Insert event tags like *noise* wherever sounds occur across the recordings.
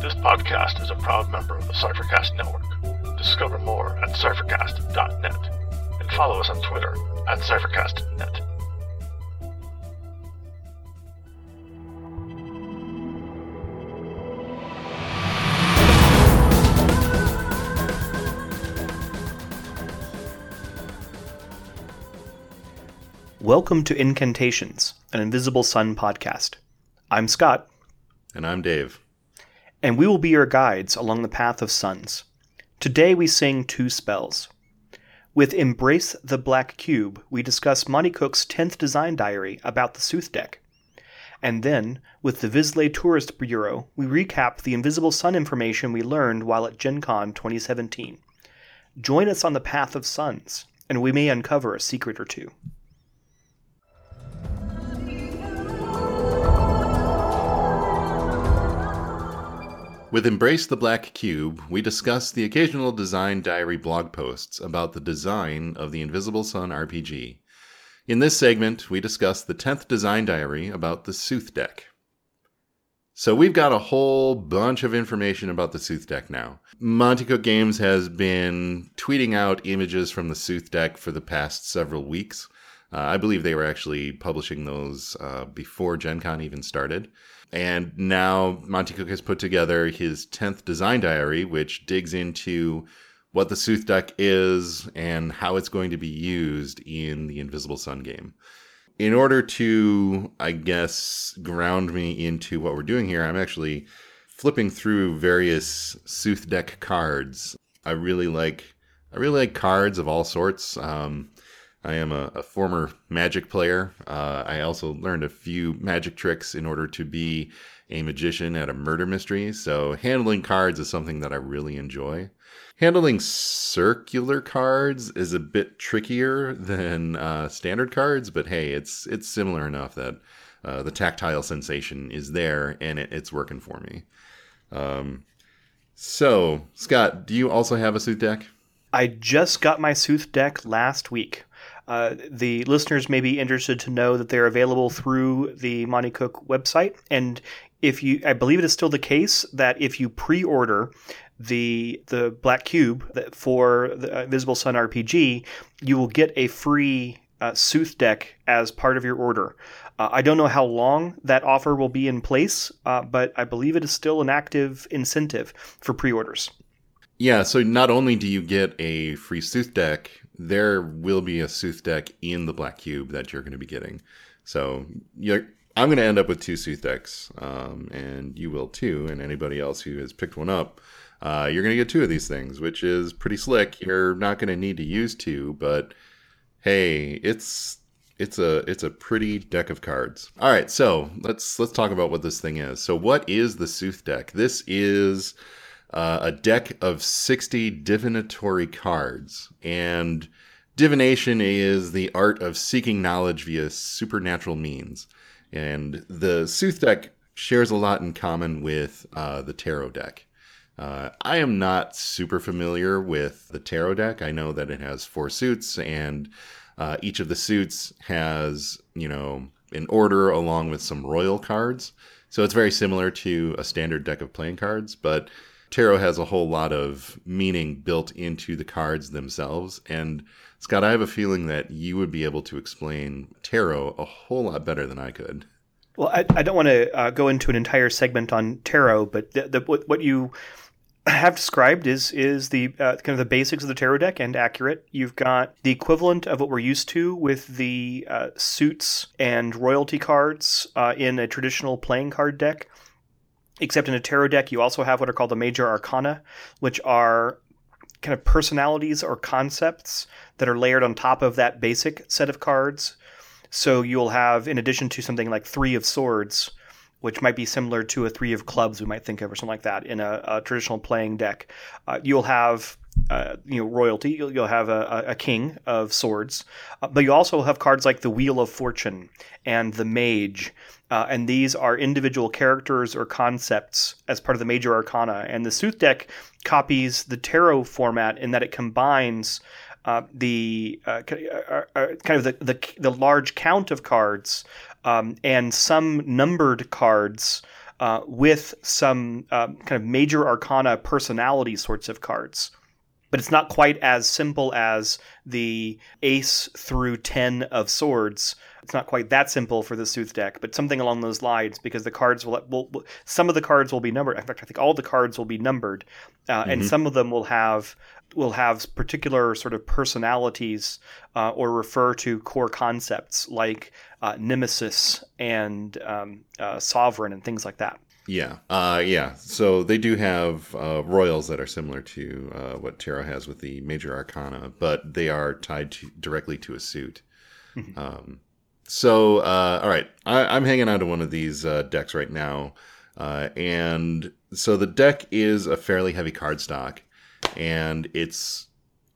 This podcast is a proud member of the Cyphercast Network. Discover more at cyphercast.net and follow us on Twitter at cyphercastnet. Welcome to Incantations, an Invisible Sun podcast. I'm Scott, And I'm Dave. And we will be your guides along the path of suns. Today we sing two spells. With Embrace the Black Cube, we discuss Monte Cook's 10th design diary about the Sooth deck. And then, with the Vislae Tourist Bureau, we recap the Invisible Sun information we learned while at Gen Con 2017. Join us on the path of suns, and we may uncover a secret or two. With Embrace the Black Cube, we discuss the occasional design diary blog posts about the design of the Invisible Sun RPG. In this segment, we discuss the 10th design diary about the Sooth deck. So we've got a whole bunch of information about the Sooth deck now. Monte Cook Games has been tweeting out images from the Sooth deck for the past several weeks. Uh, I believe they were actually publishing those uh, before Gen Con even started. And now Monte Cook has put together his 10th design diary, which digs into what the Sooth deck is and how it's going to be used in the Invisible Sun game. In order to, I guess, ground me into what we're doing here, I'm actually flipping through various Sooth deck cards. I really like I really like cards of all sorts. Um, I am a, a former magic player. Uh, I also learned a few magic tricks in order to be a magician at a murder mystery. So handling cards is something that I really enjoy. Handling circular cards is a bit trickier than uh, standard cards, but hey, it's it's similar enough that uh, the tactile sensation is there and it, it's working for me. Um, so, Scott, do you also have a Sooth deck? I just got my Sooth deck last week. Uh, the listeners may be interested to know that they're available through the Monte Cook website, and if you, I believe it is still the case that if you pre-order the the Black Cube for the uh, Visible Sun RPG, you will get a free uh, Sooth deck as part of your order. Uh, I don't know how long that offer will be in place, uh, but I believe it is still an active incentive for pre-orders. Yeah, so not only do you get a free Sooth deck, there will be a Sooth deck in the Black Cube that you're going to be getting. So you're, I'm going to end up with two Sooth decks, um, and you will too, and anybody else who has picked one up. Uh, you're going to get two of these things, which is pretty slick. You're not going to need to use two, but hey, it's it's a it's a pretty deck of cards. All right, so let's let's talk about what this thing is. So what is the Sooth deck? This is uh, a deck of 60 divinatory cards. And divination is the art of seeking knowledge via supernatural means. And the Sooth deck shares a lot in common with uh, the Tarot deck. Uh, I am not super familiar with the Tarot deck. I know that it has four suits, and uh, each of the suits has, you know, an order along with some royal cards. So it's very similar to a standard deck of playing cards, but tarot has a whole lot of meaning built into the cards themselves. And Scott, I have a feeling that you would be able to explain tarot a whole lot better than I could. Well, I, I don't want to uh, go into an entire segment on tarot, but the, the, what, what you have described is is the uh, kind of the basics of the tarot deck and accurate. You've got the equivalent of what we're used to with the uh, suits and royalty cards uh, in a traditional playing card deck. Except in a tarot deck, you also have what are called the major arcana, which are kind of personalities or concepts that are layered on top of that basic set of cards. So you'll have, in addition to something like three of swords, which might be similar to a three of clubs we might think of or something like that in a, a traditional playing deck. Uh, you'll have uh, you know royalty. You'll, you'll have a, a king of swords, uh, but you also have cards like the Wheel of Fortune and the Mage, uh, and these are individual characters or concepts as part of the major arcana. And the Sooth deck copies the tarot format in that it combines. Uh, the uh, kind of the, the the large count of cards um, and some numbered cards uh, with some um, kind of major arcana personality sorts of cards. But it's not quite as simple as the ace through 10 of swords. It's not quite that simple for the Sooth deck, but something along those lines because the cards will, will, will some of the cards will be numbered. In fact, I think all the cards will be numbered, uh, and some of them will have will have particular sort of personalities uh, or refer to core concepts like uh, nemesis and um, uh, sovereign and things like that. Yeah, uh, yeah. So they do have uh, royals that are similar to uh, what Tarot has with the major arcana, but they are tied to, directly to a suit. *laughs* Um, so, uh, all right, I, I'm hanging on to one of these uh, decks right now, uh, and so the deck is a fairly heavy card stock, and it's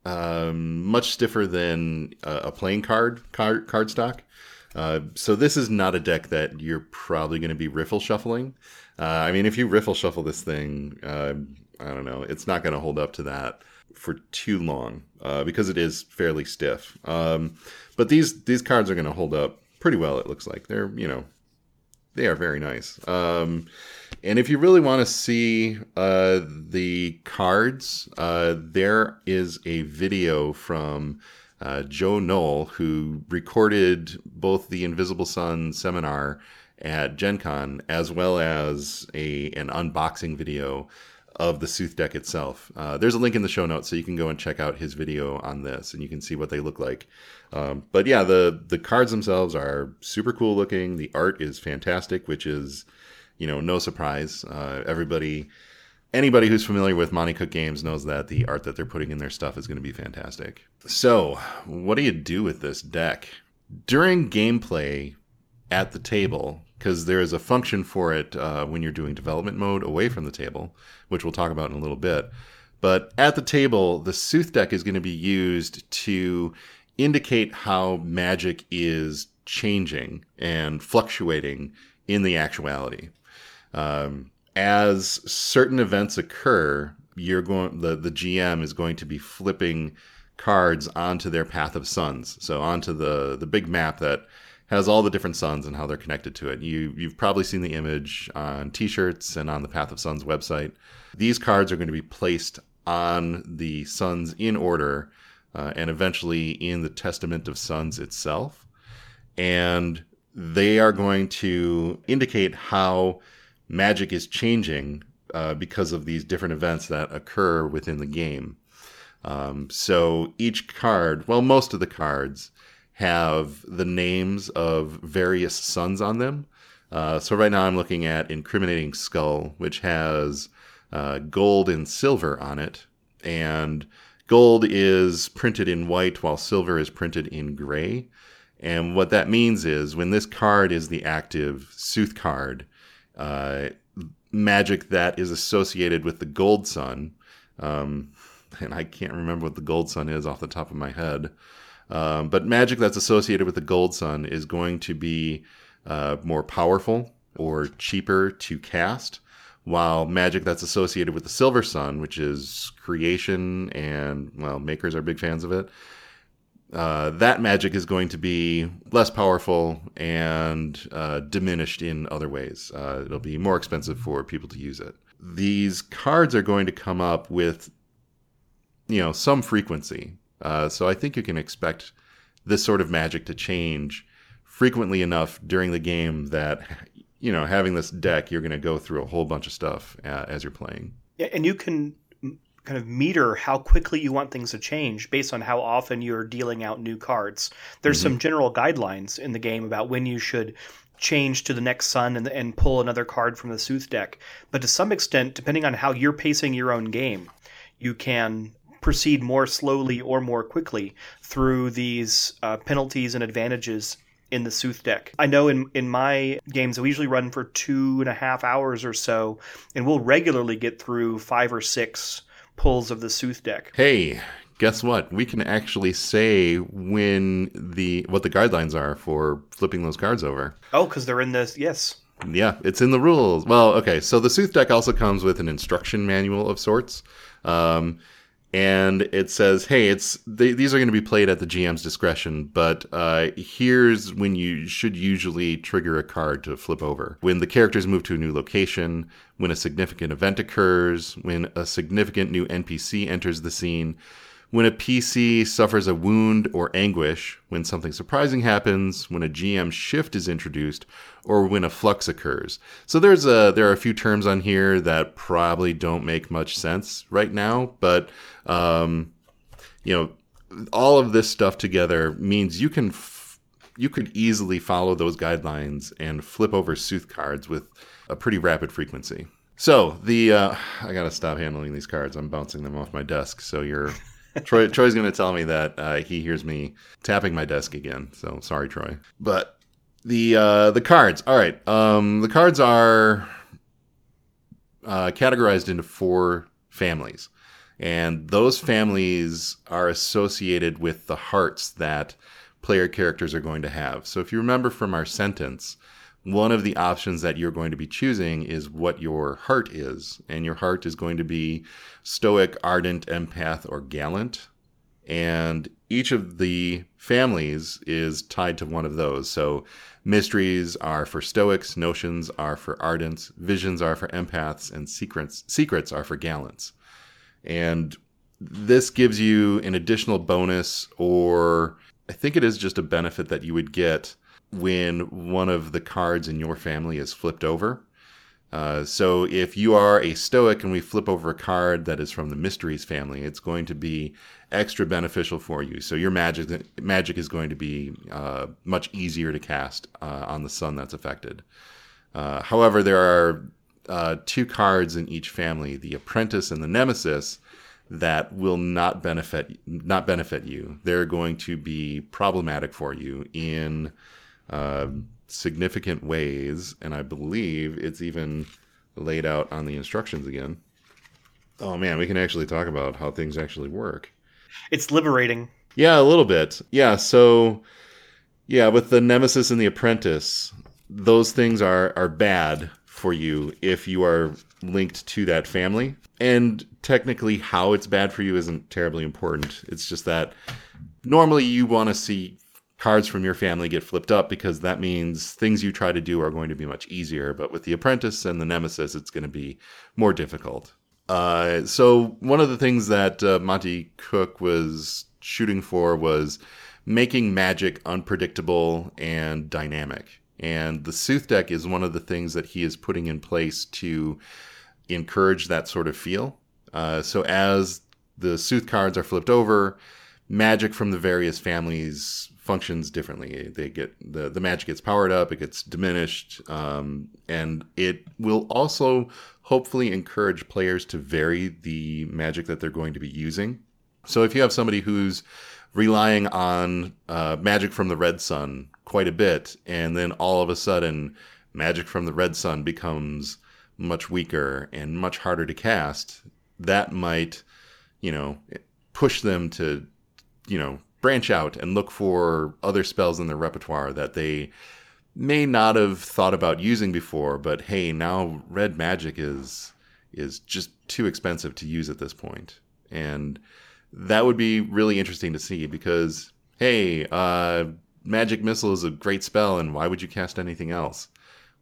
um, much stiffer than a, a playing card card card stock. Uh, so this is not a deck that you're probably going to be riffle shuffling. Uh, I mean, if you riffle shuffle this thing, uh, I don't know, it's not going to hold up to that for too long uh, because it is fairly stiff. Um, but these these cards are going to hold up pretty well. It looks like they're you know they are very nice. Um, and if you really want to see uh, the cards, uh, there is a video from uh, Joe Knoll who recorded both the Invisible Sun seminar at Gen Con as well as a an unboxing video of the Sooth deck itself. Uh, there's a link in the show notes so you can go and check out his video on this and you can see what they look like. Um, but yeah, the the cards themselves are super cool looking. The art is fantastic, which is you know no surprise. Uh, everybody. Anybody who's familiar with Monte Cook games knows that the art that they're putting in their stuff is going to be fantastic. So, what do you do with this deck? During gameplay at the table, because there is a function for it uh, when you're doing development mode away from the table, which we'll talk about in a little bit. But at the table, the Sooth deck is going to be used to indicate how magic is changing and fluctuating in the actuality. Um, as certain events occur, you're going the the GM is going to be flipping cards onto their path of suns, so onto the the big map that has all the different suns and how they're connected to it. You you've probably seen the image on T-shirts and on the Path of Suns website. These cards are going to be placed on the suns in order, uh, and eventually in the Testament of Suns itself, and they are going to indicate how magic is changing uh, because of these different events that occur within the game. Um, so each card, well, most of the cards have the names of various suns on them. Uh, so right now I'm looking at Incriminating Skull, which has uh, gold and silver on it, and gold is printed in white while silver is printed in gray. And what that means is when this card is the active Sooth card, uh, magic that is associated with the gold sun, um, *laughs* and I can't remember what the gold sun is off the top of my head, um, but magic that's associated with the gold sun is going to be uh, more powerful or cheaper to cast, while magic that's associated with the silver sun, which is creation and, well, makers are big fans of it, uh, that magic is going to be less powerful and uh, diminished in other ways. Uh, it'll be more expensive for people to use it. These cards are going to come up with, you know, some frequency. Uh, so I think you can expect this sort of magic to change frequently enough during the game that, you know, having this deck, you're going to go through a whole bunch of stuff uh, as you're playing. Yeah, and you can kind of meter how quickly you want things to change based on how often you're dealing out new cards. There's mm-hmm. some general guidelines in the game about when you should change to the next sun and, and pull another card from the Sooth deck. But to some extent, depending on how you're pacing your own game, you can proceed more slowly or more quickly through these uh, penalties and advantages in the Sooth deck. I know in in my games we usually run for two and a half hours or so, and we'll regularly get through five or six pulls of the Sooth deck. Hey, guess what? We can actually say when the what the guidelines are for flipping those cards over. Oh, because they're in this. Yes. Yeah, it's in the rules. Well, okay. So the Sooth deck also comes with an instruction manual of sorts. Um, and it says, "Hey, it's they, these are going to be played at the GM's discretion, but uh, here's when you should usually trigger a card to flip over when the characters move to a new location, when a significant event occurs, when a significant new NPC enters the scene." When a PC suffers a wound or anguish, when something surprising happens, when a GM shift is introduced, or when a flux occurs. So there's a there are a few terms on here that probably don't make much sense right now, but um, you know, all of this stuff together means you can f- you could easily follow those guidelines and flip over sooth cards with a pretty rapid frequency. So the uh, I gotta stop handling these cards. I'm bouncing them off my desk. So you're Troy, Troy's going to tell me that uh, he hears me tapping my desk again. So sorry, Troy. But the uh, the cards. All right. Um, the cards are uh, categorized into four families, and those families are associated with the hearts that player characters are going to have. So if you remember from our sentence, one of the options that you're going to be choosing is what your heart is. And your heart is going to be stoic, ardent, empath, or gallant. And each of the families is tied to one of those. So mysteries are for stoics, notions are for ardents, visions are for empaths, and secrets secrets are for gallants. And this gives you an additional bonus, or I think it is just a benefit that you would get when one of the cards in your family is flipped over. Uh, so if you are a stoic and we flip over a card that is from the mysteries family, it's going to be extra beneficial for you. So your magic magic is going to be uh, much easier to cast uh, on the sun that's affected. Uh, however, there are uh, two cards in each family, the apprentice and the nemesis, that will not benefit not benefit you. They're going to be problematic for you in uh, significant ways, and I believe it's even laid out on the instructions again. Oh man, we can actually talk about how things actually work. It's liberating. Yeah, a little bit. Yeah, so yeah, with the Nemesis and the Apprentice, those things are are bad for you if you are linked to that family. And technically how it's bad for you isn't terribly important. It's just that normally you want to see cards from your family get flipped up because that means things you try to do are going to be much easier. But with the apprentice and the nemesis, it's going to be more difficult. Uh, so one of the things that uh, Monte Cook was shooting for was making magic unpredictable and dynamic. And the Sooth deck is one of the things that he is putting in place to encourage that sort of feel. Uh, so as the Sooth cards are flipped over, magic from the various families functions differently. They get the the magic gets powered up, it gets diminished, um, and it will also hopefully encourage players to vary the magic that they're going to be using. So if you have somebody who's relying on uh, magic from the red sun quite a bit, and then all of a sudden magic from the red sun becomes much weaker and much harder to cast, that might, you know, push them to, you know, branch out and look for other spells in their repertoire that they may not have thought about using before, but hey, now red magic is is just too expensive to use at this point. And that would be really interesting to see because hey, uh, magic missile is a great spell and why would you cast anything else?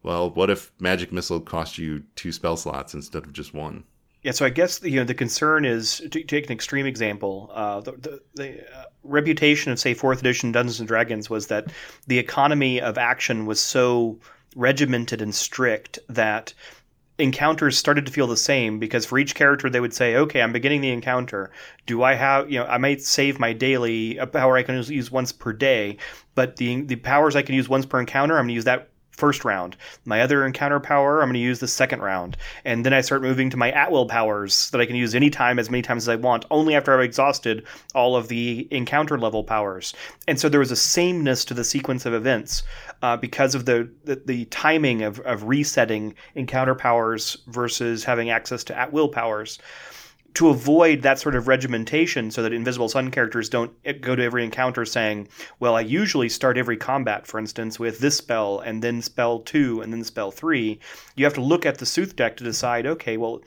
Well, what if magic missile cost you two spell slots instead of just one? Yeah, so I guess you know the concern is to take an extreme example. Uh, the the, the uh, reputation of say fourth edition Dungeons and Dragons was that the economy of action was so regimented and strict that encounters started to feel the same because for each character they would say, okay, I'm beginning the encounter. Do I have you know I might save my daily a power I can use once per day, but the the powers I can use once per encounter I'm going to use that first round. My other encounter power, I'm going to use the second round. And then I start moving to my at will powers that I can use anytime, as many times as I want, only after I've exhausted all of the encounter level powers. And so there was a sameness to the sequence of events uh, because of the, the, the, timing of, of resetting encounter powers versus having access to at will powers to avoid that sort of regimentation so that invisible sun characters don't go to every encounter saying well i usually start every combat for instance with this spell and then spell 2 and then spell 3 you have to look at the sooth deck to decide okay well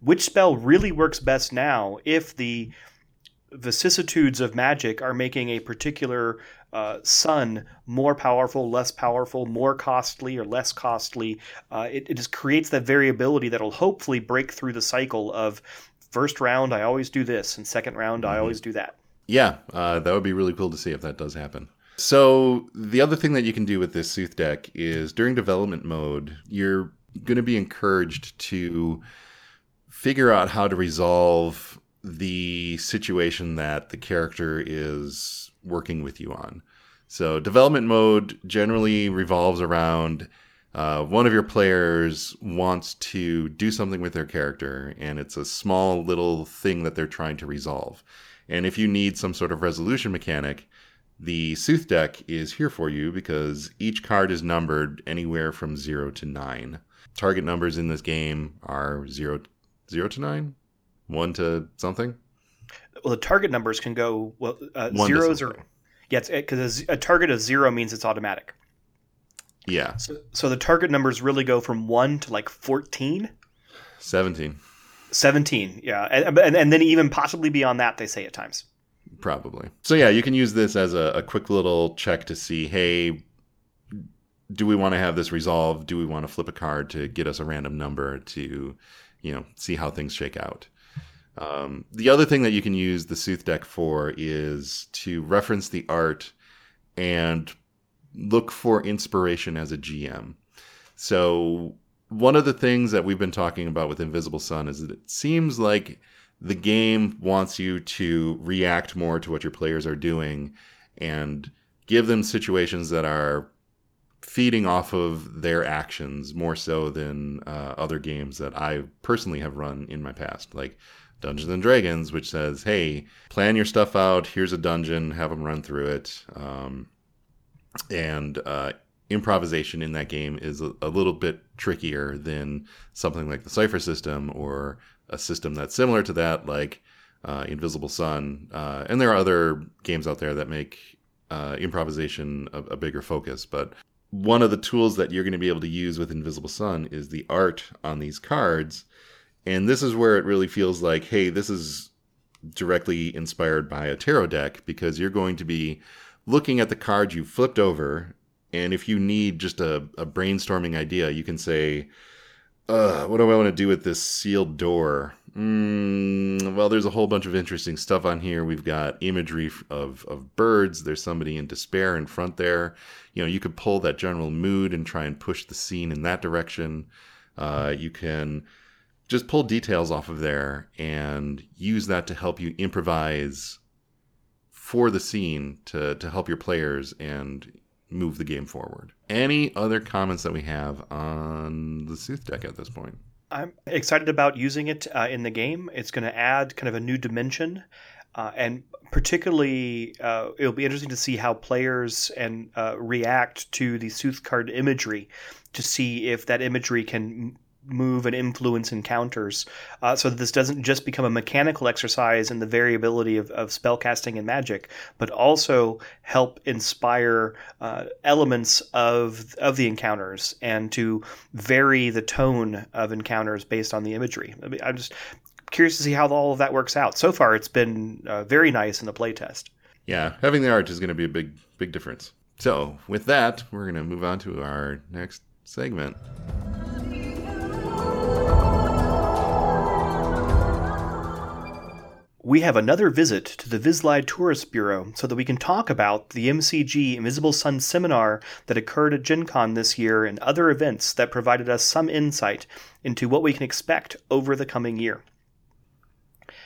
which spell really works best now if the vicissitudes of magic are making a particular uh, sun more powerful, less powerful, more costly, or less costly. Uh, it, it just creates that variability that'll hopefully break through the cycle of first round, I always do this, and second round, mm-hmm. I always do that. Yeah, uh, that would be really cool to see if that does happen. So, the other thing that you can do with this Sooth deck is during development mode, you're going to be encouraged to figure out how to resolve the situation that the character is working with you on. So, development mode generally revolves around uh, one of your players wants to do something with their character, and it's a small little thing that they're trying to resolve. And if you need some sort of resolution mechanic, the Sooth deck is here for you because each card is numbered anywhere from 0 to 9. Target numbers in this game are 0, zero to 9, 1 to something. Well, the target numbers can go, well, uh, zeros or. Yeah, because a target of zero means it's automatic. Yeah. So, so the target numbers really go from 1 to like 14? 17. 17, yeah. And, and, and then even possibly beyond that, they say at times. Probably. So, yeah, you can use this as a, a quick little check to see hey, do we want to have this resolved? Do we want to flip a card to get us a random number to, you know, see how things shake out? Um, the other thing that you can use the Sooth deck for is to reference the art and look for inspiration as a GM. So, one of the things that we've been talking about with Invisible Sun is that it seems like the game wants you to react more to what your players are doing and give them situations that are feeding off of their actions more so than uh, other games that I personally have run in my past, like Dungeons and Dragons, which says, "Hey, plan your stuff out. Here's a dungeon. Have them run through it." Um, and uh, improvisation in that game is a, a, little bit trickier than something like the Cypher system or a system that's similar to that, like uh, Invisible Sun. Uh, and there are other games out there that make uh, improvisation a, a bigger focus. But one of the tools that you're going to be able to use with Invisible Sun is the art on these cards. And this is where it really feels like, hey, this is directly inspired by a tarot deck because you're going to be looking at the cards you flipped over, and if you need just a, a brainstorming idea, you can say, what do I want to do with this sealed door? Mm, well, there's a whole bunch of interesting stuff on here. We've got imagery of, of birds. There's somebody in despair in front there. You know, you could pull that general mood and try and push the scene in that direction. Uh, you can just pull details off of there and use that to help you improvise for the scene to, to help your players and move the game forward. Any other comments that we have on the Sooth deck at this point? I'm excited about using it uh, in the game. It's going to add kind of a new dimension. Uh, and particularly, uh, it'll be interesting to see how players and uh, react to the Sooth card imagery to see if that imagery can move and influence encounters. Uh, so that this doesn't just become a mechanical exercise in the variability of, of spellcasting and magic but also help inspire uh, elements of of the encounters and to vary the tone of encounters based on the imagery. I mean, i'm just curious to see how all of that works out. So far it's been uh, very nice in the playtest. Yeah having the art is going to be a big big difference. So with that we're going to move on to our next segment we have another visit to the Vislae Tourist Bureau so that we can talk about the MCG Invisible Sun seminar that occurred at Gen Con this year and other events that provided us some insight into what we can expect over the coming year.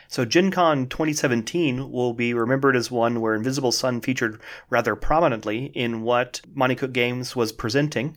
So, Gen Con 2017 will be remembered as one where Invisible Sun featured rather prominently in what Monte Cook Games was presenting.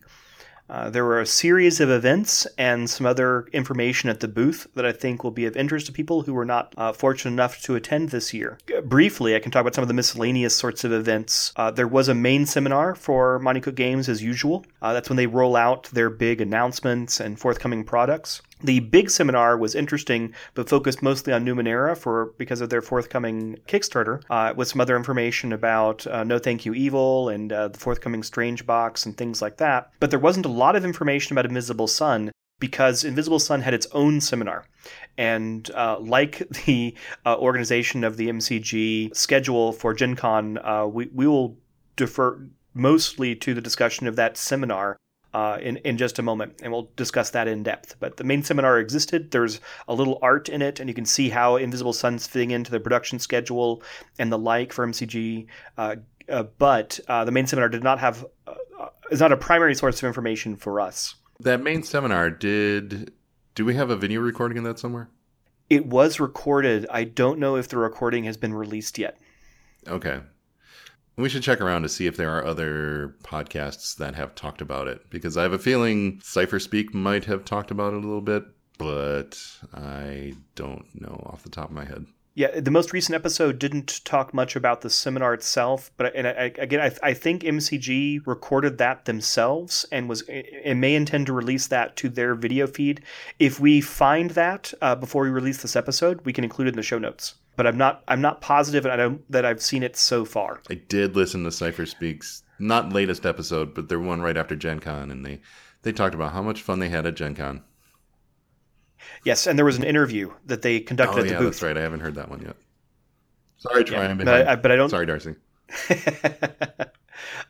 Uh, there were a series of events and some other information at the booth that I think will be of interest to people who were not uh, fortunate enough to attend this year. Uh, briefly, I can talk about some of the miscellaneous sorts of events. Uh, there was a main seminar for Monte Cook Games as usual. Uh, that's when they roll out their big announcements and forthcoming products. The big seminar was interesting, but focused mostly on Numenera for because of their forthcoming Kickstarter, uh, with some other information about uh, No Thank You Evil and uh, the forthcoming Strange Box and things like that. But there wasn't a lot of information about Invisible Sun because Invisible Sun had its own seminar. And uh, like *laughs* the uh, organization of the MCG schedule for Gen Con, uh, we, we will defer mostly to the discussion of that seminar uh, in, in just a moment, and we'll discuss that in depth. But the main seminar existed. There's a little art in it, and you can see how Invisible Sun's fitting into the production schedule and the like for MCG. Uh, uh, but uh, the main seminar did not have uh, is not a primary source of information for us. That main seminar did. Do we have a video recording of that somewhere? It was recorded. I don't know if the recording has been released yet. Okay. We should check around to see if there are other podcasts that have talked about it because I have a feeling Cypher Speak might have talked about it a little bit, but I don't know off the top of my head. Yeah, the most recent episode didn't talk much about the seminar itself, but and I, again, I, I think MCG recorded that themselves and was and may intend to release that to their video feed. If we find that uh, before we release this episode, we can include it in the show notes. But I'm not I'm not positive and I don't, that I've seen it so far. I did listen to Cypher Speaks, not latest episode, but their one right after Gen Con, and they they talked about how much fun they had at Gen Con. Yes, and there was an interview that they conducted oh, at the yeah, booth. that's right. I haven't heard that one yet. Sorry, Troy. Yeah, I'm but. I, but I don't. Sorry, Darcy. *laughs*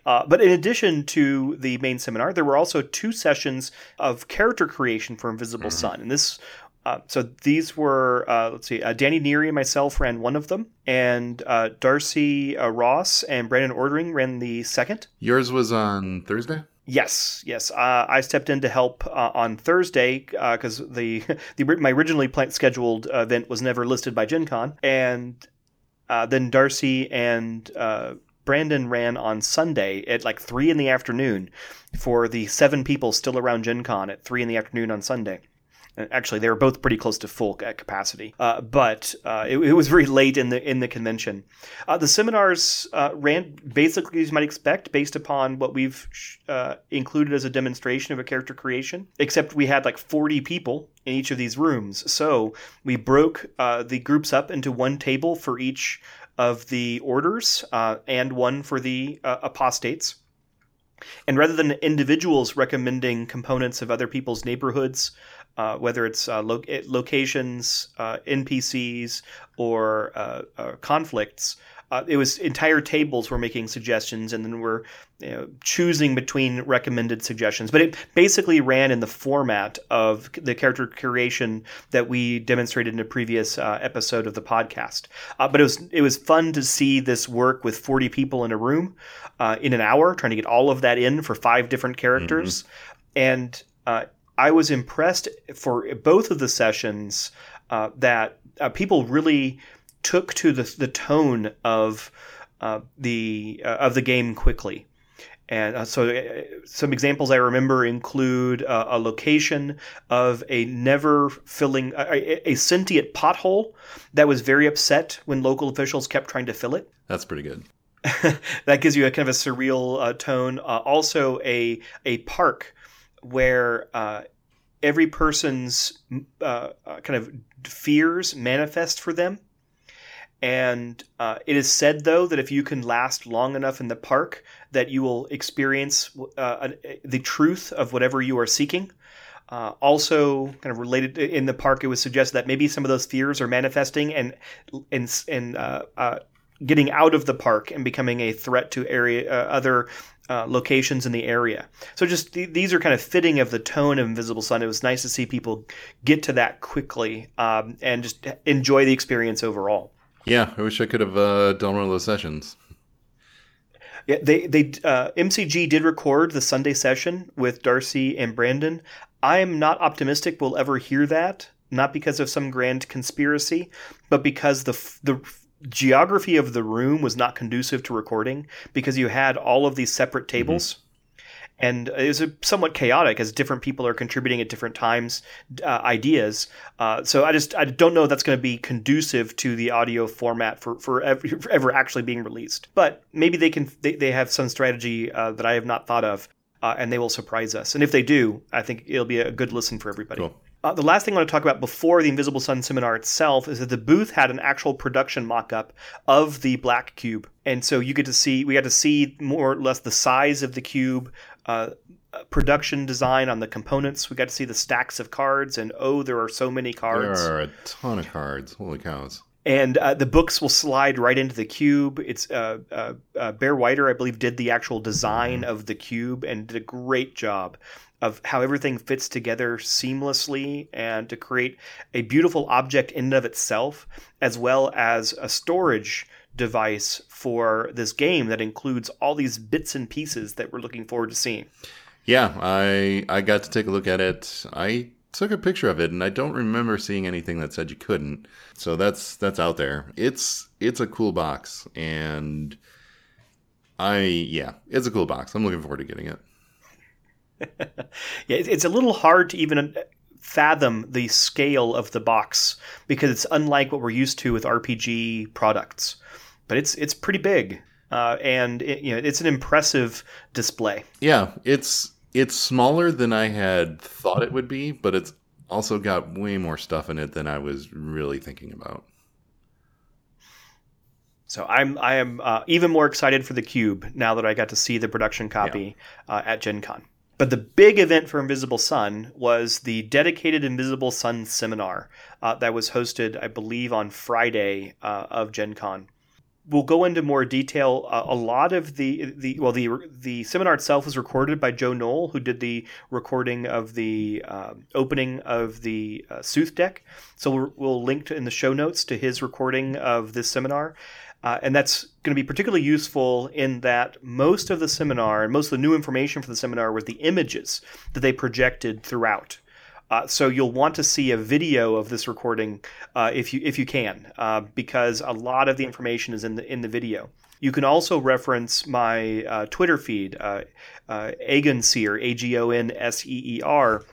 uh, but in addition to the main seminar, there were also two sessions of character creation for Invisible Sun, and this. Uh, so these were, uh, let's see, uh, Danny Neary and myself ran one of them, and uh, Darcy uh, Ross and Brandon Ordering ran the second. Yours was on Thursday. Yes, yes. Uh, I stepped in to help uh, on Thursday because the, *laughs* the my originally planned scheduled event was never listed by Gen Con, and uh, then Darcy and uh, Brandon ran on Sunday at like three in the afternoon for the seven people still around Gen Con at three in the afternoon on Sunday. Actually, they were both pretty close to full capacity, uh, but uh, it, it was very late in the in the convention. Uh, the seminars uh, ran basically as you might expect, based upon what we've uh, included as a demonstration of a character creation. Except we had like forty people in each of these rooms, so we broke the groups up into one table for each of the orders and one for the apostates. And rather than individuals recommending components of other people's neighborhoods, uh, whether it's uh, lo- locations, uh, NPCs, or uh, uh, conflicts, uh, it was entire tables were making suggestions, and then we're you know, choosing between recommended suggestions. But it basically ran in the format of the character creation that we demonstrated in a previous uh, episode of the podcast. Uh, but it was it was fun to see this work with forty people in a room uh, in an hour, trying to get all of that in for five different characters, and uh, I was impressed for both of the sessions uh, that uh, people really took to the the tone of uh, the uh, of the game quickly. And uh, so, uh, some examples I remember include uh, a location of a never filling, a, a sentient pothole that was very upset when local officials kept trying to fill it. That's pretty good. *laughs* that gives you a kind of a surreal uh, tone. Uh, also, a a park where uh, every person's uh, uh, kind of fears manifest for them. And uh, it is said, though, that if you can last long enough in the park, that you will experience uh, the truth of whatever you are seeking. Uh, also, kind of related in the park, it was suggested that maybe some of those fears are manifesting and and and uh, uh, getting out of the park and becoming a threat to area uh, other uh, locations in the area. So just th- these are kind of fitting of the tone of Invisible Sun. It was nice to see people get to that quickly um, and just enjoy the experience overall. Yeah, I wish I could have uh, done one of those sessions. Yeah, they they uh, MCG did record the Sunday session with Darcy and Brandon. I am not optimistic we'll ever hear that, not because of some grand conspiracy, but because the the geography of the room was not conducive to recording because you had all of these separate tables. Mm-hmm. And it was somewhat chaotic as different people are contributing at different times uh, ideas. Uh, so I just I don't know if that's going to be conducive to the audio format for for ever, *laughs* for ever actually being released. But maybe they can they, they have some strategy uh, that I have not thought of, uh, and they will surprise us. And if they do, I think it'll be a good listen for everybody. Cool. Uh, the last thing I want to talk about before the Invisible Sun seminar itself is that the booth had an actual production mock-up of the black cube, and so you get to see we got to see more or less the size of the cube, uh, uh, production design on the components. We got to see the stacks of cards, and oh, there are so many cards. There are a ton of cards. Holy cows. And uh, the books will slide right into the cube. It's uh, uh, uh Bear Weiter, I believe, did the actual design of the cube and did a great job of how everything fits together seamlessly and to create a beautiful object in and of itself, as well as a storage device for this game that includes all these bits and pieces that we're looking forward to seeing. Yeah, I I got to take a look at it. I took a picture of it and I don't remember seeing anything that said you couldn't. So that's that's out there. It's it's a cool box and I yeah, it's a cool box. I'm looking forward to getting it. Yeah, it's a little hard to even fathom the scale of the box because it's unlike what we're used to with RPG products. But it's it's pretty big, uh, and it, you know it's an impressive display. Yeah, it's it's smaller than I had thought it would be, but it's also got way more stuff in it than I was really thinking about. So I'm I am uh, even more excited for the cube now that I got to see the production copy yeah. uh, at Gen Con. But the big event for Invisible Sun was the dedicated Invisible Sun seminar uh, that was hosted, I believe, on Friday uh, of Gen Con. We'll go into more detail. Uh, a lot of the the well, the the seminar itself was recorded by Joe Knoll, who did the recording of the uh, opening of the uh, Sooth deck. So we'll, we'll link to, in the show notes to his recording of this seminar. Uh, and that's going to be particularly useful in that most of the seminar and most of the new information for the seminar was the images that they projected throughout. Uh, so you'll want to see a video of this recording uh, if you if you can, uh, because a lot of the information is in the in the video. You can also reference my uh, Twitter feed, uh, uh, Agonseer, A G O N S E E R.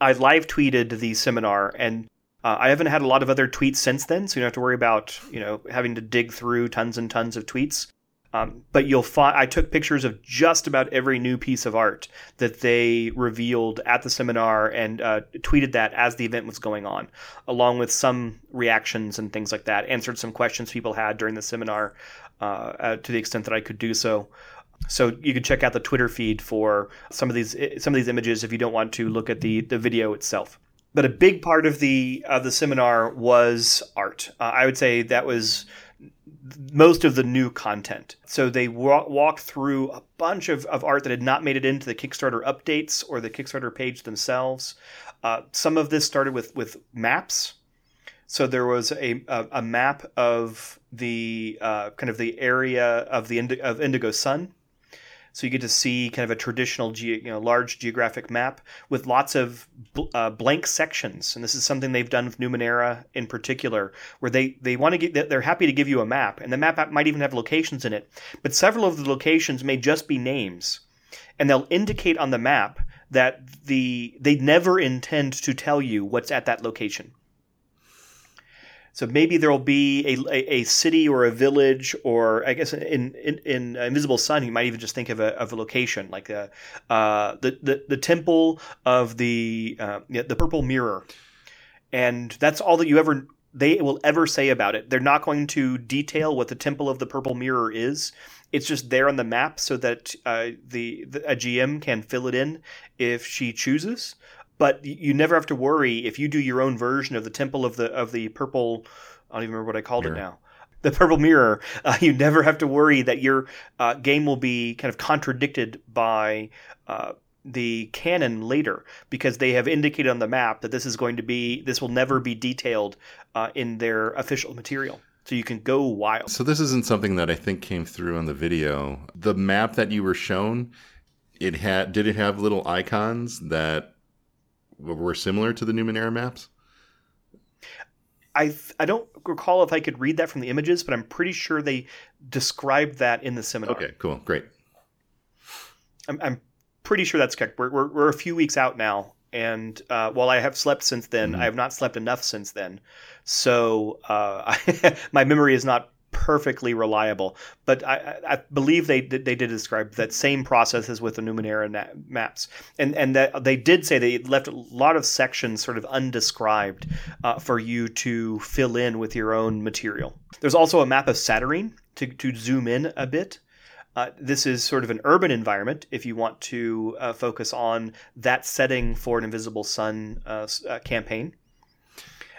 I live tweeted the seminar, and uh, I haven't had a lot of other tweets since then, so you don't have to worry about you know having to dig through tons and tons of tweets. Um, but you'll find I took pictures of just about every new piece of art that they revealed at the seminar and uh, tweeted that as the event was going on, along with some reactions and things like that. Answered some questions people had during the seminar uh, uh, to the extent that I could do so. So you can check out the Twitter feed for some of these some of these images if you don't want to look at the the video itself but a big part of the of the seminar was art. Uh, I would say that was most of the new content. So they wa- walked through a bunch of, of art that had not made it into the Kickstarter updates or the Kickstarter page themselves. Uh, some of this started with with maps. So there was a, a, a map of the uh, kind of the area of the Indi- of Indigo Sun so you get to see kind of a traditional, ge- you know, large geographic map with lots of bl- uh, blank sections. And this is something they've done with Numenera in particular, where they, they want to get, they're happy to give you a map. And the map might even have locations in it. But several of the locations may just be names. And they'll indicate on the map that the they never intend to tell you what's at that location. So maybe there will be a, a, a, city or a village, or I guess in, in, in Invisible Sun, you might even just think of a, of a location, like a, uh, the, the, the temple of the, uh, the purple mirror. And that's all that you ever they will ever say about it. They're not going to detail what the temple of the purple mirror is. It's just there on the map so that uh, the, the a GM can fill it in if she chooses but you never have to worry if you do your own version of the temple of the of the purple i don't even remember what i called mirror. it now the purple mirror *laughs* uh, you never have to worry that your uh, game will be kind of contradicted by uh, the canon later because they have indicated on the map that this is going to be this will never be detailed uh, in their official material. So you can go wild. So this isn't something that i think came through on the video. The map that you were shown it had did it have little icons that were similar to the Numenera maps? I I don't recall if I could read that from the images, but I'm pretty sure they described that in the seminar. Okay, cool, great. I'm, I'm pretty sure that's correct. We're, we're, we're a few weeks out now, and uh, while I have slept since then, mm-hmm. I have not slept enough since then. So uh, *laughs* my memory is not perfectly reliable. But I, I, believe they they did describe that same process as with the Numenera na- maps, and and that they did say they left a lot of sections sort of undescribed uh, for you to fill in with your own material. There's also a map of Satyrine to to zoom in a bit. Uh, this is sort of an urban environment if you want to uh, focus on that setting for an Invisible Sun uh, uh campaign.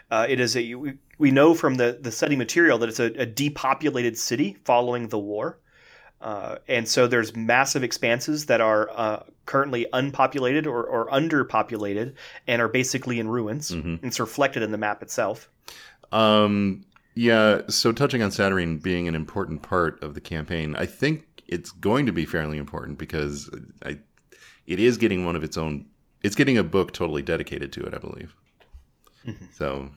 Uh, it is a we, know from the the setting material that it's a, a depopulated city following the war. Uh, and so there's massive expanses that are uh, currently unpopulated or, or, underpopulated and are basically in ruins. Mm-hmm. It's reflected in the map itself. Um, yeah. So touching on Satyrine being an important part of the campaign, I think it's going to be fairly important because I, it is getting one of its own. It's getting a book totally dedicated to it, I believe. Mm-hmm. So,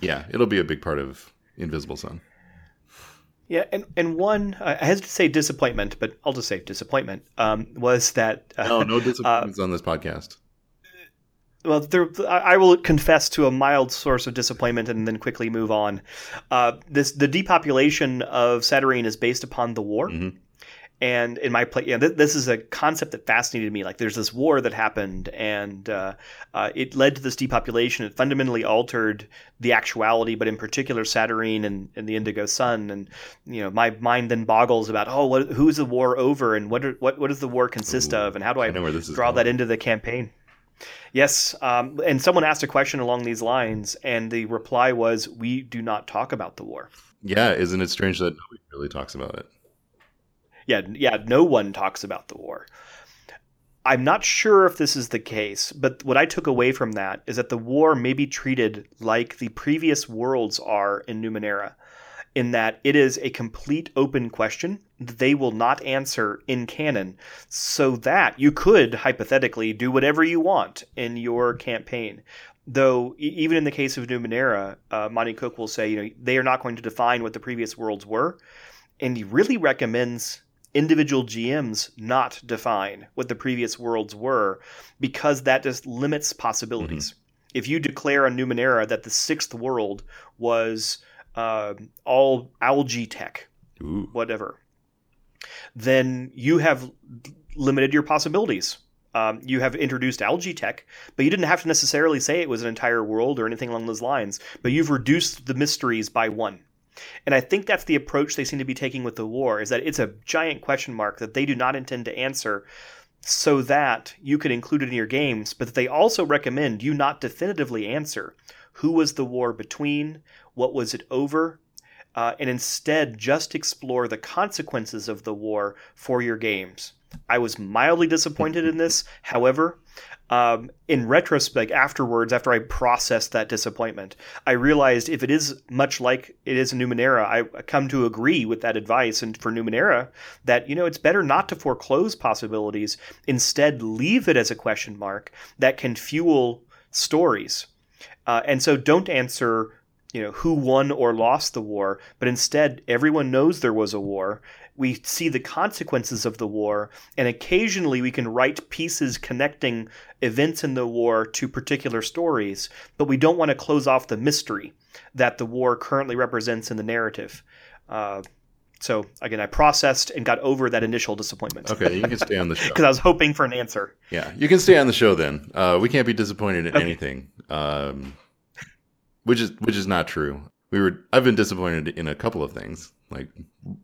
yeah, it'll be a big part of Invisible Sun. Yeah, and and one I hesitate to say disappointment, but I'll just say disappointment um, was that uh, no no *laughs* disappointments uh, on this podcast. Well, there, I will confess to a mild source of disappointment and then quickly move on. Uh, this the depopulation of Satyrine is based upon the war. Mm-hmm and in my play, yeah, th- this is a concept that fascinated me. Like, there's this war that happened, and uh, uh, it led to this depopulation. It fundamentally altered the actuality, but in particular, Satyrine and, and the Indigo Sun. And you know, my mind then boggles about, oh, what, who's the war over, and what are, what what does the war consist Ooh, of, and how do I, I draw that into the campaign? Yes, um, and someone asked a question along these lines, and the reply was, "We do not talk about the war." Yeah, isn't it strange that nobody really talks about it? Yeah, yeah, no one talks about the war. I'm not sure if this is the case, but what I took away from that is that the war may be treated like the previous worlds are in Numenera, in that it is a complete open question that they will not answer in canon, so that you could hypothetically do whatever you want in your campaign. Though, even in the case of Numenera, uh, Monte Cook will say, you know, they are not going to define what the previous worlds were, and he really recommends individual GMs not define what the previous worlds were because that just limits possibilities. Mm-hmm. If you declare on Numenera that the sixth world was uh, all algae tech, Ooh. whatever, then you have limited your possibilities. Um, you have introduced algae tech, but you didn't have to necessarily say it was an entire world or anything along those lines. But you've reduced the mysteries by one. And I think that's the approach they seem to be taking with the war is that it's a giant question mark that they do not intend to answer so that you could include it in your games, but that they also recommend you not definitively answer who was the war between, what was it over, uh, and instead just explore the consequences of the war for your games. I was mildly disappointed in this. However, um, in retrospect, afterwards, after I processed that disappointment, I realized if it is much like it is in Numenera, I come to agree with that advice. And for Numenera, that you know it's better not to foreclose possibilities, instead leave it as a question mark that can fuel stories. Uh, and so, don't answer you know who won or lost the war, but instead everyone knows there was a war, we see the consequences of the war, and occasionally we can write pieces connecting events in the war to particular stories, but we don't want to close off the mystery that the war currently represents in the narrative. Uh, so again, I processed and got over that initial disappointment. Okay, you can stay on the *laughs* show because I was hoping for an answer. Yeah, you can stay on the show then. Uh, we can't be disappointed in okay. anything, um, which is which is not true. We were. I've been disappointed in a couple of things. Like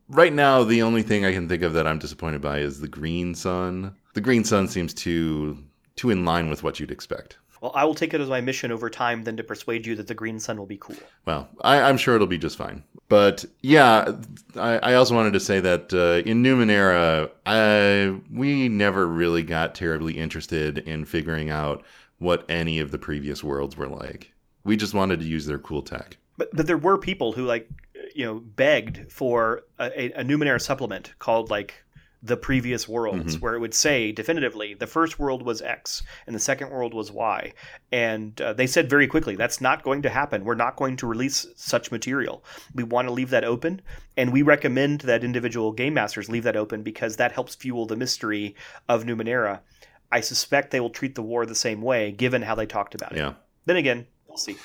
right now, the only thing I can think of that I'm disappointed by is the green sun. The green sun seems too too in line with what you'd expect. Well, I will take it as my mission over time then to persuade you that the green sun will be cool. Well, I, am sure it'll be just fine. But yeah, I, I also wanted to say that uh, in Numenera, I, we never really got terribly interested in figuring out what any of the previous worlds were like. We just wanted to use their cool tech. But but there were people who like you know begged for a, a Numenera supplement called like the previous worlds, mm-hmm. where it would say definitively the first world was X and the second world was Y. And uh, they said very quickly, that's not going to happen. We're not going to release such material. We want to leave that open. And we recommend that individual game masters leave that open because that helps fuel the mystery of Numenera. I suspect they will treat the war the same way, given how they talked about it. Yeah. Then again, we'll see.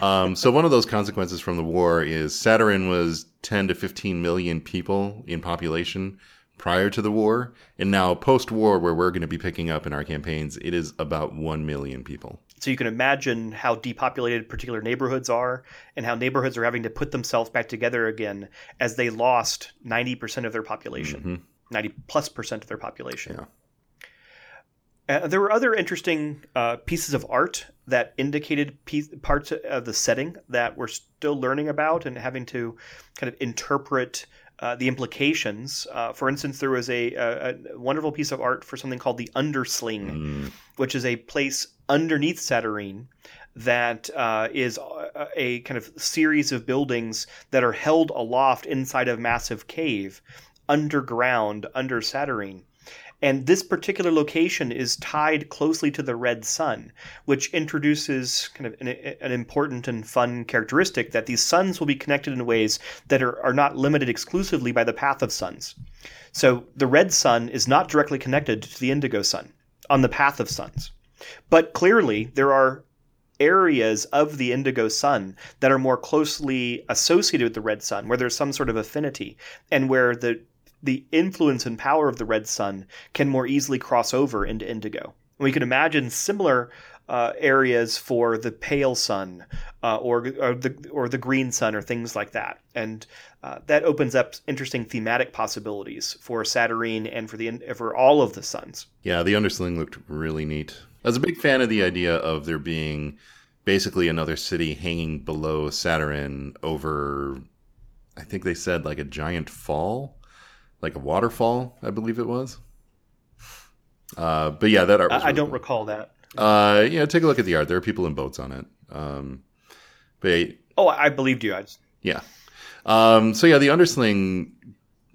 Um, so one of those consequences from the war is Satyrine was 10 to 15 million people in population prior to the war, and now post-war, where we're going to be picking up in our campaigns, it is about 1 million people. So you can imagine how depopulated particular neighborhoods are, and how neighborhoods are having to put themselves back together again as they lost 90% of their population. Mm-hmm. 90 plus percent of their population. Yeah. Uh, there were other interesting uh, pieces of art that indicated piece, parts of the setting that we're still learning about and having to kind of interpret uh, the implications. Uh, for instance, there was a, a, a, wonderful piece of art for something called the Undersling, Mm. which is a place underneath Satyrine that uh, is a, a kind of series of buildings that are held aloft inside a massive cave underground under Satyrine. And this particular location is tied closely to the red sun, which introduces kind of an, an, important and fun characteristic that these suns will be connected in ways that are, are not limited exclusively by the path of suns. So the red sun is not directly connected to the indigo sun on the path of suns. But clearly, there are areas of the indigo sun that are more closely associated with the red sun, where there's some sort of affinity, and where the the influence and power of the red sun can more easily cross over into indigo. We can imagine similar uh, areas for the pale sun uh, or, or, the or the green sun or things like that, and uh, that opens up interesting thematic possibilities for Satyrine and for the for all of the suns. Yeah, the undersling looked really neat. I was a big fan of the idea of there being basically another city hanging below Satyrine over. I think they said like a giant fall like a waterfall, I believe it was. Uh, but yeah, that art. I, really I, don't cool. recall that. Uh, yeah, take a look at the art. There are people in boats on it. Um, but oh, I believed you. I just... Yeah. Um, so yeah, the undersling.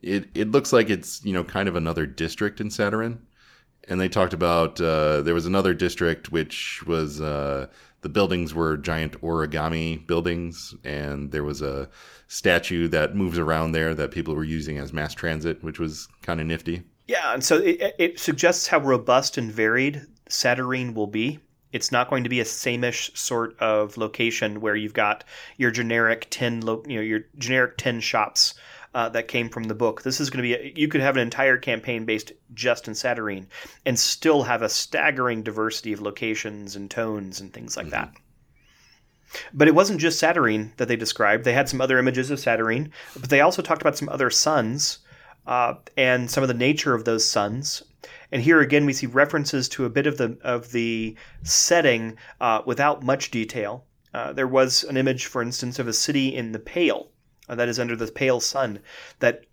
It it looks like it's you know kind of another district in Satyrine, and they talked about uh, there was another district which was uh, the buildings were giant origami buildings, and there was a statue that moves around there that people were using as mass transit, which was kind of nifty. Yeah, and so it, it suggests how robust and varied Satyrine will be. It's not going to be a sameish sort of location where you've got your generic tin, lo- you know, your generic tin shops uh, that came from the book. This is going to be a, you could have an entire campaign based just in Satyrine and still have a staggering diversity of locations and tones and things like mm-hmm. that. But it wasn't just Satyrine that they described. They had some other images of Satyrine, but they also talked about some other suns uh, and some of the nature of those suns. And here again, we see references to a bit of the of the setting uh, without much detail. Uh, there was an image, for instance, of a city in the Pale, that is under the pale sun, that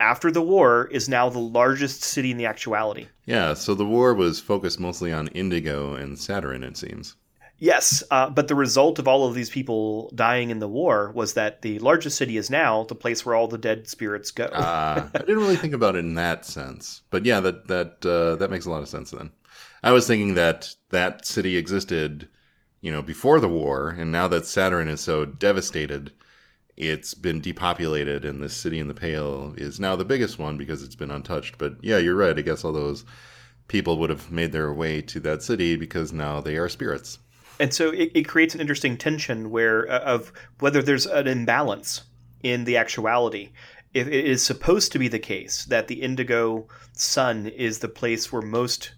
after the war is now the largest city in the actuality. Yeah, so the war was focused mostly on Indigo and Satyrine, it seems. Yes, uh, but the result of all of these people dying in the war was that the largest city is now the place where all the dead spirits go. uh, I didn't really think about it in that sense, but yeah, that that uh, that makes a lot of sense. Then I was thinking that that city existed, you know, before the war, and now that Satyrine is so devastated, it's been depopulated and this city in the pale is now the biggest one because it's been untouched. But yeah you're right. I guess all those people would have made their way to that city because now they are spirits. And so it, it creates an interesting tension where uh, of whether there's an imbalance in the actuality. If it is supposed to be the case that the indigo sun is the place where most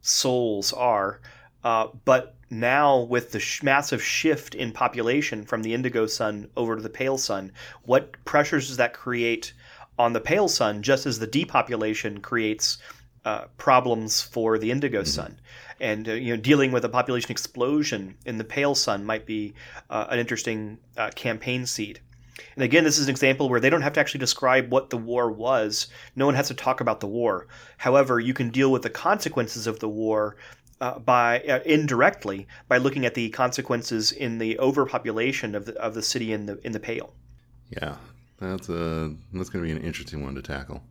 souls are uh, but now with the sh- massive shift in population from the indigo sun over to the pale sun, what pressures does that create on the pale sun? Just as the depopulation creates uh, problems for the indigo mm-hmm. sun, and uh, you know dealing with a population explosion in the pale sun might be uh, an interesting uh, campaign seed. And again, this is an example where they don't have to actually describe what the war was. No one has to talk about the war. However, you can deal with the consequences of the war uh, by uh, indirectly by looking at the consequences in the overpopulation of the, of the city in the in the Pale. Yeah, that's a that's going to be an interesting one to tackle.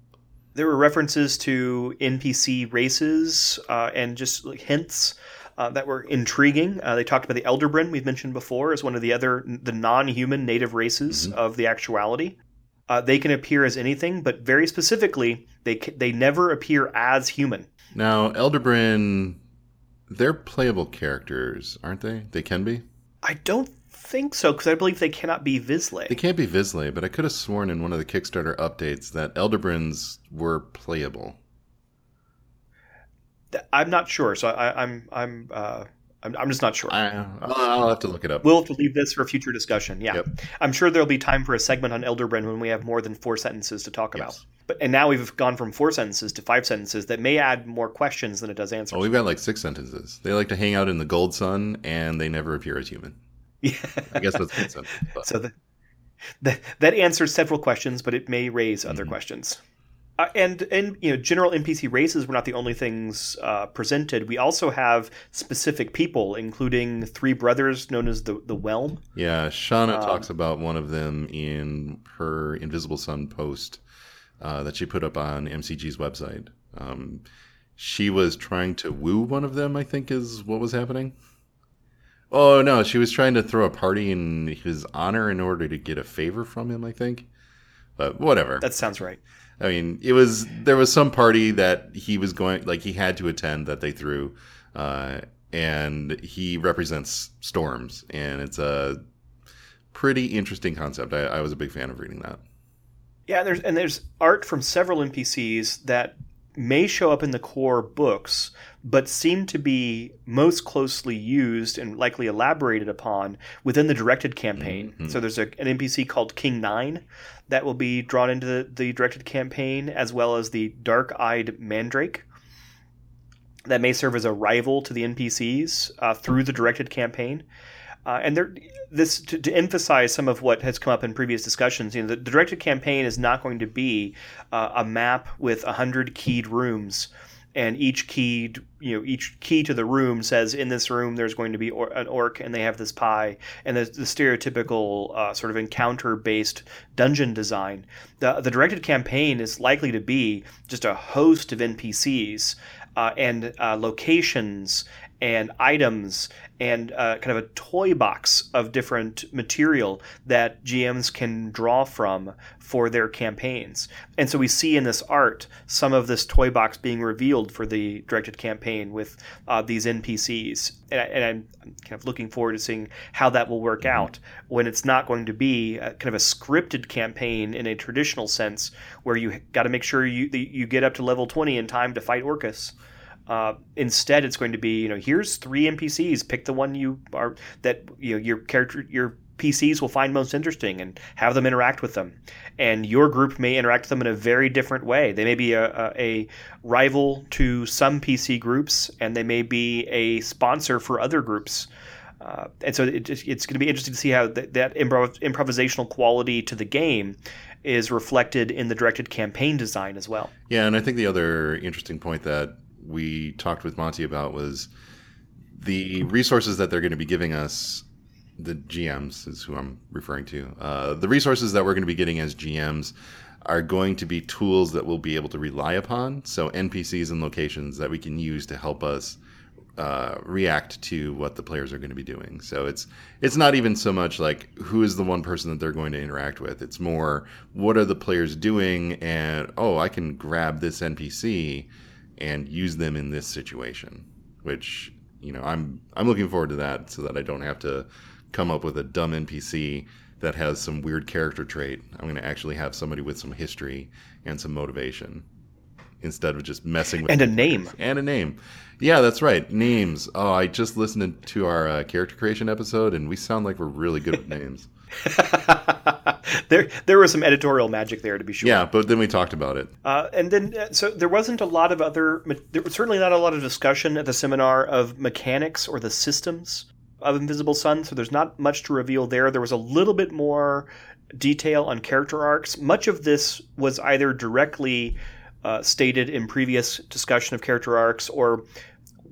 There were references to NPC races uh, and just like hints uh, that were intriguing. Uh, they talked about the Elderbrin we've mentioned before as one of the other the non-human native races mm-hmm. of the actuality. Uh, they can appear as anything, but very specifically, they they never appear as human. Now, Elderbren they're playable characters, aren't they? They can be. I don't think so because I believe they cannot be Vislae. They can't be Vislae, but I could have sworn in one of the Kickstarter updates that Elderbrins were playable. I'm not sure, so I, am I'm, I'm uh, I'm, I'm just not sure. I, I'll, I'll have to look it up. We'll have to leave this for future discussion. Yeah, Yep. I'm sure there'll be time for a segment on Elderbrin when we have more than four sentences to talk about. But and now we've gone from four sentences to five sentences that may add more questions than it does answers. Oh, we've got like six sentences. They like to hang out in the gold sun, and they never appear as human. *laughs* yeah. I guess that's one sentence. But. So that, that that answers several questions, but it may raise other Mhm. questions. Uh, and and you know, general NPC races were not the only things uh, presented. We also have specific people, including three brothers known as the the Whelm. Yeah, Shanna Um, talks about one of them in her Invisible Sun post uh, that she put up on MCG's website. Um, she was trying to woo one of them, I think, is what was happening. Oh no, she was trying to throw a party in his honor in order to get a favor from him, I think. But whatever. That sounds right. I mean, it was there was some party that he was going like he had to attend that they threw, uh, and he represents storms, and it's a pretty interesting concept. I, I was a big fan of reading that. Yeah, there's and there's art from several NPCs that may show up in the core books, but seem to be most closely used and likely elaborated upon within the directed campaign. Mhm. So there's a, an NPC called King Nine that will be drawn into the, the directed campaign, as well as the Dark-eyed Mandrake that may serve as a rival to the NPCs uh, through the directed campaign. Uh, and there, this to, to emphasize some of what has come up in previous discussions. You know, the, the directed campaign is not going to be uh, a map with hundred keyed rooms, and each keyed, you know, each key to the room says in this room there's going to be or, an orc, and they have this pie, and the, the stereotypical uh, sort of encounter-based dungeon design. The the directed campaign is likely to be just a host of NPCs uh, and uh, locations and items and uh, kind of a toy box of different material that GMs can draw from for their campaigns. And so we see in this art some of this toy box being revealed for the directed campaign with uh, these NPCs. And, I, and I'm I'm kind of looking forward to seeing how that will work out when it's not going to be a, kind of a scripted campaign in a traditional sense where you got to make sure you, you get up to level 20 in time to fight Orcus. Uh, instead, it's going to be you know here's three NPCs. Pick the one you are that you know your character your PCs will find most interesting and have them interact with them. And your group may interact with them in a very different way. They may be a, a, rival to some PC groups, and they may be a sponsor for other groups. Uh, and so it, it's going to be interesting to see how th- that improv- improvisational quality to the game is reflected in the directed campaign design as well. Yeah, and I think the other interesting point that we talked with Monte about was the resources that they're going to be giving us. The GMs is who I'm referring to. Uh, the resources that we're going to be getting as GMs are going to be tools that we'll be able to rely upon. So NPCs and locations that we can use to help us uh, react to what the players are going to be doing. So it's it's not even so much like who is the one person that they're going to interact with. It's more what are the players doing, and oh, I can grab this NPC and use them in this situation. Which you know, I'm I'm looking forward to that, so that I don't have to come up with a dumb NPC that has some weird character trait. I'm going to actually have somebody with some history and some motivation instead of just messing with And a name. and a name. Yeah, that's right. Names. Oh, I just listened to our uh, character creation episode, and we sound like we're really good with names. *laughs* there, there was some editorial magic there to be sure. Yeah, but then we talked about it. Uh, and then, uh, so there wasn't a lot of other, there was certainly not a lot of discussion at the seminar of mechanics or the systems of Invisible Sun. So there's not much to reveal there. There was a little bit more detail on character arcs. Much of this was either directly uh, stated in previous discussion of character arcs or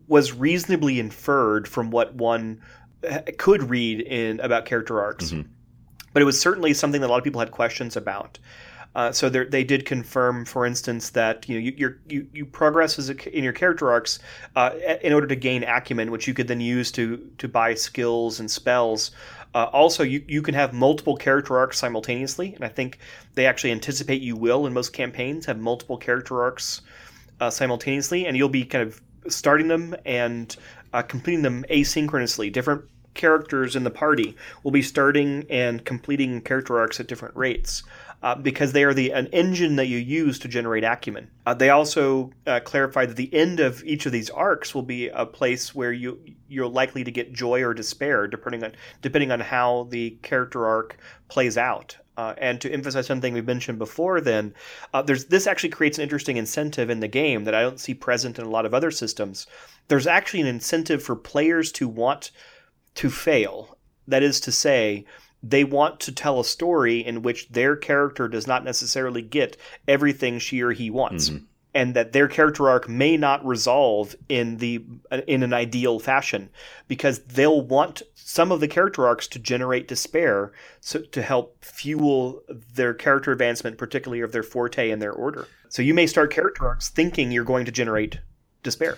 was reasonably inferred from what one uh, could read in about character arcs. Mhm. But it was certainly something that a lot of people had questions about. Uh, so they did confirm, for instance, that you know you you, you progress as a, in your character arcs uh, in order to gain acumen, which you could then use to to buy skills and spells. Uh, also, you, you can have multiple character arcs simultaneously, and I think they actually anticipate you will in most campaigns have multiple character arcs uh, simultaneously, and you'll be kind of starting them and uh, completing them asynchronously. Different characters in the party will be starting and completing character arcs at different rates. uh, because they are the an engine that you use to generate acumen. Uh, they also uh, clarify that the end of each of these arcs will be a place where you you're likely to get joy or despair, depending on depending on how the character arc plays out. Uh, and to emphasize something we mentioned before, then uh, there's this actually creates an interesting incentive in the game that I don't see present in a lot of other systems. There's actually an incentive for players to want to fail. That is to say, they want to tell a story in which their character does not necessarily get everything she or he wants. Mm-hmm and that their character arc may not resolve in the in an ideal fashion because they'll want some of the character arcs to generate despair so to help fuel their character advancement particularly of their forte and their order so you may start character arcs thinking you're going to generate despair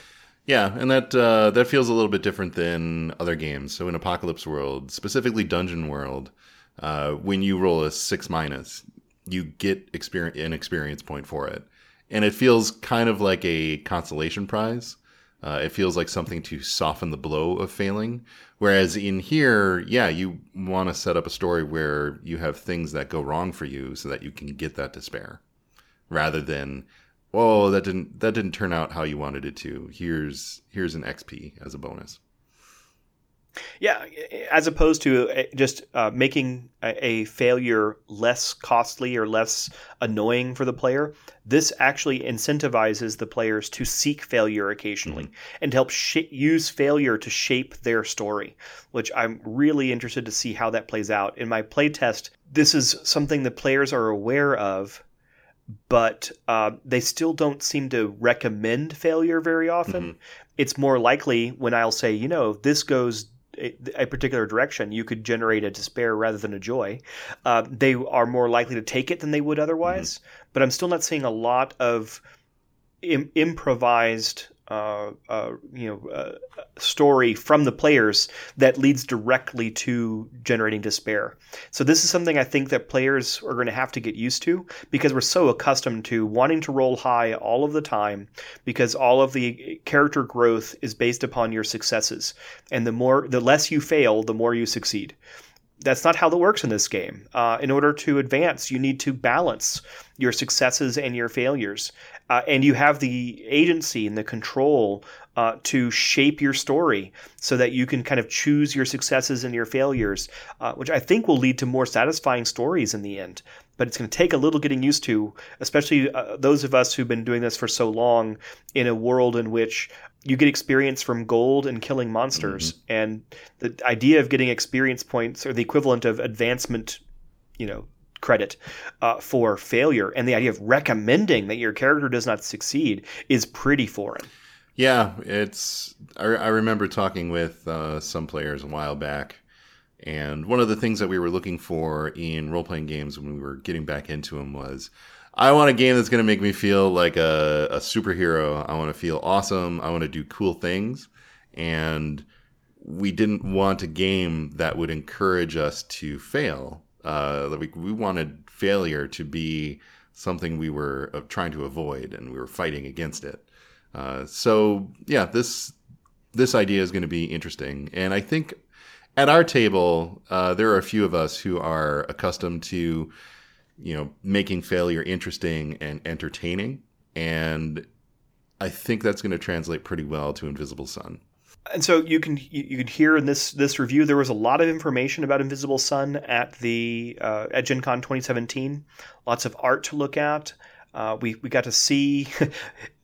yeah, and that uh, that feels a little bit different than other games. So in Apocalypse World, specifically Dungeon World, uh, when you roll a six minus, you get experience an experience point for it and it feels kind of like a consolation prize. Uh, it feels like something to soften the blow of failing. Whereas in here, yeah, you want to set up a story where you have things that go wrong for you so that you can get that despair, rather than, oh, that didn't that didn't turn out how you wanted it to. Here's here's an XP as a bonus. Yeah, as opposed to uh, just uh, making a, failure less costly or less annoying for the player, this actually incentivizes the players to seek failure occasionally mm-hmm. and help sh- use failure to shape their story, which I'm really interested to see how that plays out. In my playtest, this is something the players are aware of but uh, they still don't seem to recommend failure very often. Mm-hmm. It's more likely when I'll say, you know, this goes a, a, particular direction, you could generate a despair rather than a joy. Uh, they are more likely to take it than they would otherwise. Mm-hmm. But I'm still not seeing a lot of Im- improvised uh, uh, you know uh, story from the players that leads directly to generating despair. So this is something I think that players are going to have to get used to because we're so accustomed to wanting to roll high all of the time because all of the character growth is based upon your successes, and the more the less you fail, the more you succeed that's not how that works in this game. Uh, in order to advance, you need to balance your successes and your failures uh, and you have the agency and the control uh, to shape your story so that you can kind of choose your successes and your failures, uh, which I think will lead to more satisfying stories in the end. But it's going to take a little getting used to, especially uh, those of us who've been doing this for so long in a world in which you get experience from gold and killing monsters. Mm-hmm. And the idea of getting experience points or the equivalent of advancement, you know, credit uh, for failure, and the idea of recommending that your character does not succeed is pretty foreign. Yeah, it's. I, I remember talking with uh, some players a while back, and one of the things that we were looking for in role playing games when we were getting back into them was. I want a game that's going to make me feel like a, a superhero. I want to feel awesome. I want to do cool things. And we didn't want a game that would encourage us to fail uh, we, we wanted failure to be something we were uh, trying to avoid and we were fighting against it. Uh, so yeah, this this idea is going to be interesting, and I think at our table uh, there are a few of us who are accustomed to you know making failure interesting and entertaining, and I think that's going to translate pretty well to Invisible Sun and so you can you can hear in this this review there was a lot of information about Invisible Sun at the uh, at Gen Con 2017. Lots of art to look at. Uh, we we got to see *laughs*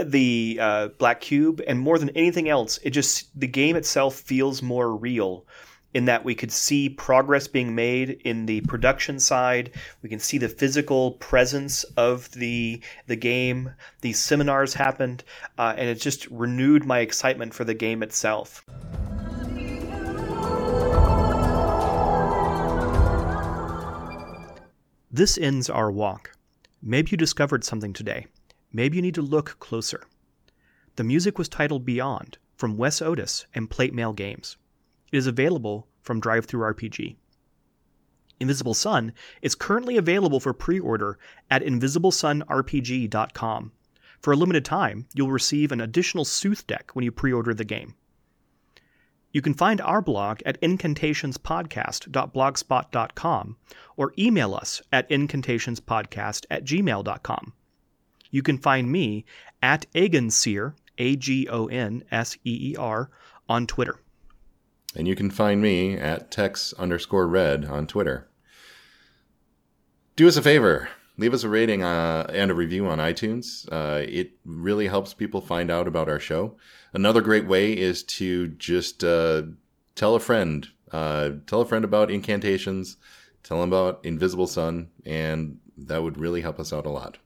the uh, Black Cube, and more than anything else, it just the game itself feels more real in that we could see progress being made in the production side. We can see the physical presence of the the game. These seminars happened, uh, and it just renewed my excitement for the game itself. This ends our walk. Maybe you discovered something today. Maybe you need to look closer. The music was titled Beyond from Wes Otis and Plate Mail Games. It is available from DriveThruRPG. Invisible Sun is currently available for pre order at InvisibleSunRPG.com. For a limited time, you'll receive an additional Sooth deck when you pre order the game. You can find our blog at incantationspodcast.blogspot.com or email us at incantationspodcast at gmail.com. You can find me at Agonseer, A G O N S E E R, on Twitter. And you can find me at tex underscore red on Twitter. Do us a favor. Leave us a rating uh, and a review on iTunes. Uh, it really helps people find out about our show. Another great way is to just uh, tell a friend. Uh, tell a friend about incantations. Tell them about Invisible Sun, and that would really help us out a lot.